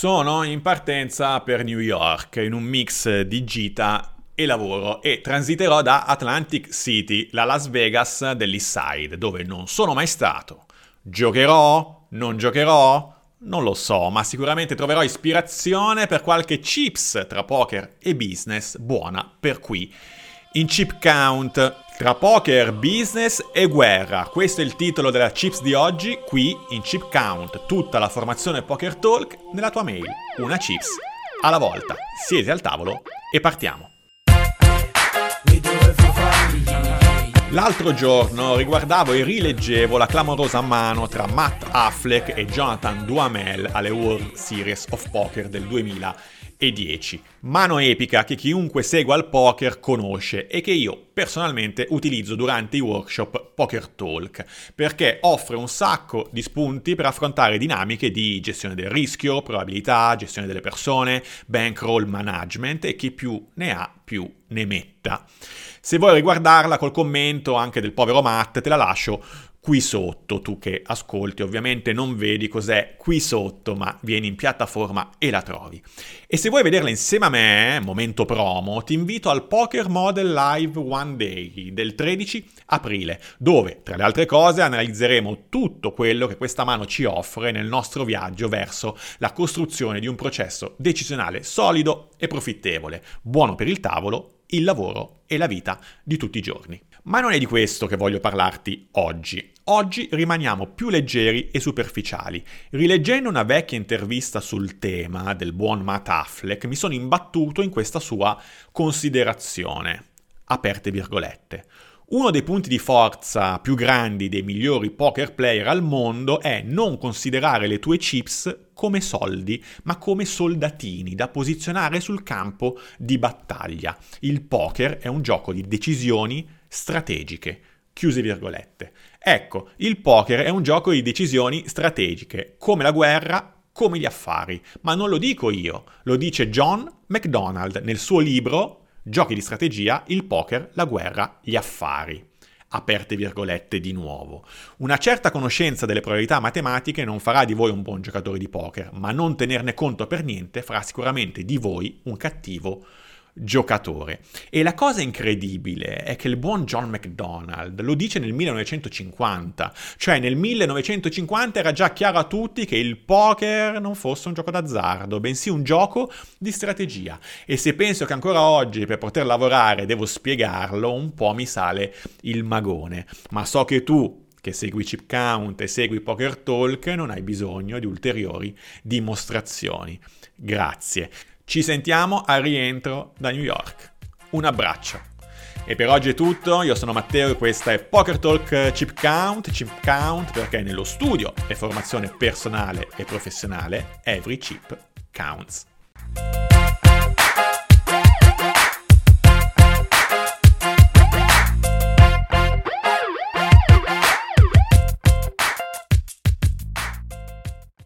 Sono in partenza per New York in un mix di gita e lavoro e transiterò da Atlantic City, la Las Vegas dell'East Side, dove non sono mai stato. Giocherò? Non giocherò? Non lo so, ma sicuramente troverò ispirazione per qualche chips tra poker e business buona per qui. In chip count, tra poker, business e guerra. Questo è il titolo della Chips di oggi, qui in Chip Count, tutta la formazione Poker Talk nella tua mail. Una chips alla volta. Siete al tavolo e partiamo. L'altro giorno riguardavo e rileggevo la clamorosa mano tra Matt Affleck e Jonathan Duhamel alle World Series of Poker del 2000 e 10. Mano epica che chiunque segua il poker conosce e che io personalmente utilizzo durante i workshop Poker Talk perché offre un sacco di spunti per affrontare dinamiche di gestione del rischio, probabilità, gestione delle persone, bankroll management e chi più ne ha più ne metta. Se vuoi riguardarla col commento anche del povero Matt te la lascio qui sotto, tu che ascolti ovviamente non vedi cos'è qui sotto, ma vieni in piattaforma e la trovi. E se vuoi vederla insieme a me, momento promo, ti invito al Poker Model Live One Day del 13 aprile, dove tra le altre cose analizzeremo tutto quello che questa mano ci offre nel nostro viaggio verso la costruzione di un processo decisionale solido e profittevole, buono per il tavolo, il lavoro e la vita di tutti i giorni. Ma non è di questo che voglio parlarti oggi. Oggi rimaniamo più leggeri e superficiali. Rileggendo una vecchia intervista sul tema del buon Matt Affleck, mi sono imbattuto in questa sua considerazione. Aperte virgolette. Uno dei punti di forza più grandi dei migliori poker player al mondo è non considerare le tue chips come soldi, ma come soldatini da posizionare sul campo di battaglia. Il poker è un gioco di decisioni strategiche. Chiuse virgolette. Ecco, il poker è un gioco di decisioni strategiche, come la guerra, come gli affari. Ma non lo dico io, lo dice John McDonald nel suo libro Giochi di strategia, il poker, la guerra, gli affari. Aperte virgolette di nuovo. Una certa conoscenza delle probabilità matematiche non farà di voi un buon giocatore di poker, ma non tenerne conto per niente farà sicuramente di voi un cattivo giocatore. E la cosa incredibile è che il buon John McDonald lo dice nel 1950, cioè nel 1950 era già chiaro a tutti che il poker non fosse un gioco d'azzardo, bensì un gioco di strategia. E se penso che ancora oggi per poter lavorare devo spiegarlo, un po' mi sale il magone. Ma so che tu che segui Chip Count e segui Poker Talk non hai bisogno di ulteriori dimostrazioni. Grazie. Ci sentiamo al rientro da New York. Un abbraccio. E per oggi è tutto, io sono Matteo e questa è Poker Talk Chip Count, Chip Count perché nello studio e formazione personale e professionale every chip counts.